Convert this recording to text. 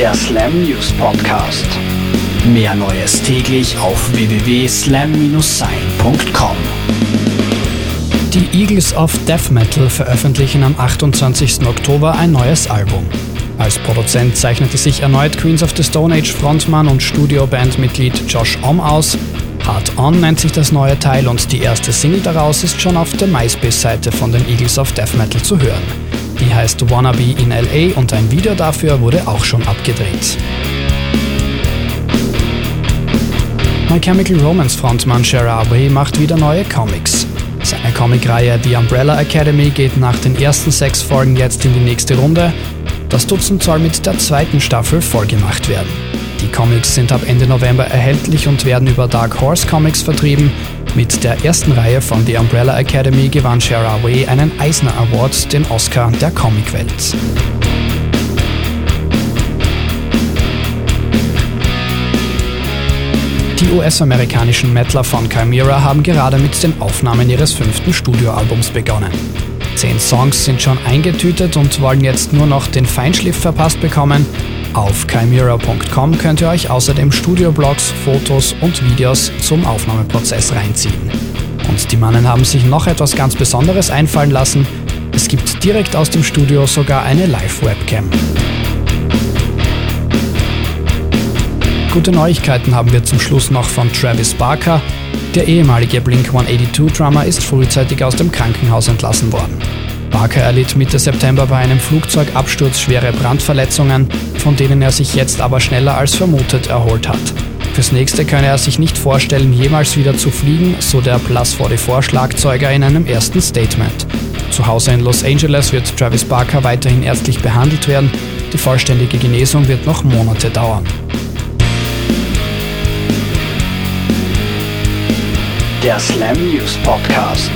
Der Slam News Podcast. Mehr Neues täglich auf www.slam-sein.com. Die Eagles of Death Metal veröffentlichen am 28. Oktober ein neues Album. Als Produzent zeichnete sich erneut Queens of the Stone Age Frontmann und Studiobandmitglied Josh Om aus. Hard On nennt sich das neue Teil und die erste Single daraus ist schon auf der MySpace-Seite von den Eagles of Death Metal zu hören. Die heißt Wannabe in LA und ein Video dafür wurde auch schon abgedreht. My Chemical Romance Frontmann Shara Abe macht wieder neue Comics. Seine Comicreihe The Umbrella Academy geht nach den ersten sechs Folgen jetzt in die nächste Runde. Das Dutzend soll mit der zweiten Staffel vollgemacht werden. Die Comics sind ab Ende November erhältlich und werden über Dark Horse Comics vertrieben. Mit der ersten Reihe von The Umbrella Academy gewann Shara Way einen Eisner Award, den Oscar der Comicwelt. Die US-amerikanischen Metaler von Chimera haben gerade mit den Aufnahmen ihres fünften Studioalbums begonnen. Zehn Songs sind schon eingetütet und wollen jetzt nur noch den Feinschliff verpasst bekommen. Auf chimera.com könnt ihr euch außerdem Studioblogs, Fotos und Videos zum Aufnahmeprozess reinziehen. Und die Mannen haben sich noch etwas ganz Besonderes einfallen lassen. Es gibt direkt aus dem Studio sogar eine Live-Webcam. Gute Neuigkeiten haben wir zum Schluss noch von Travis Barker. Der ehemalige Blink 182-Drummer ist frühzeitig aus dem Krankenhaus entlassen worden. Barker erlitt Mitte September bei einem Flugzeugabsturz schwere Brandverletzungen, von denen er sich jetzt aber schneller als vermutet erholt hat. Fürs nächste könne er sich nicht vorstellen, jemals wieder zu fliegen, so der Plus 44 Schlagzeuger in einem ersten Statement. Zu Hause in Los Angeles wird Travis Barker weiterhin ärztlich behandelt werden. Die vollständige Genesung wird noch Monate dauern. Der Slam News Podcast.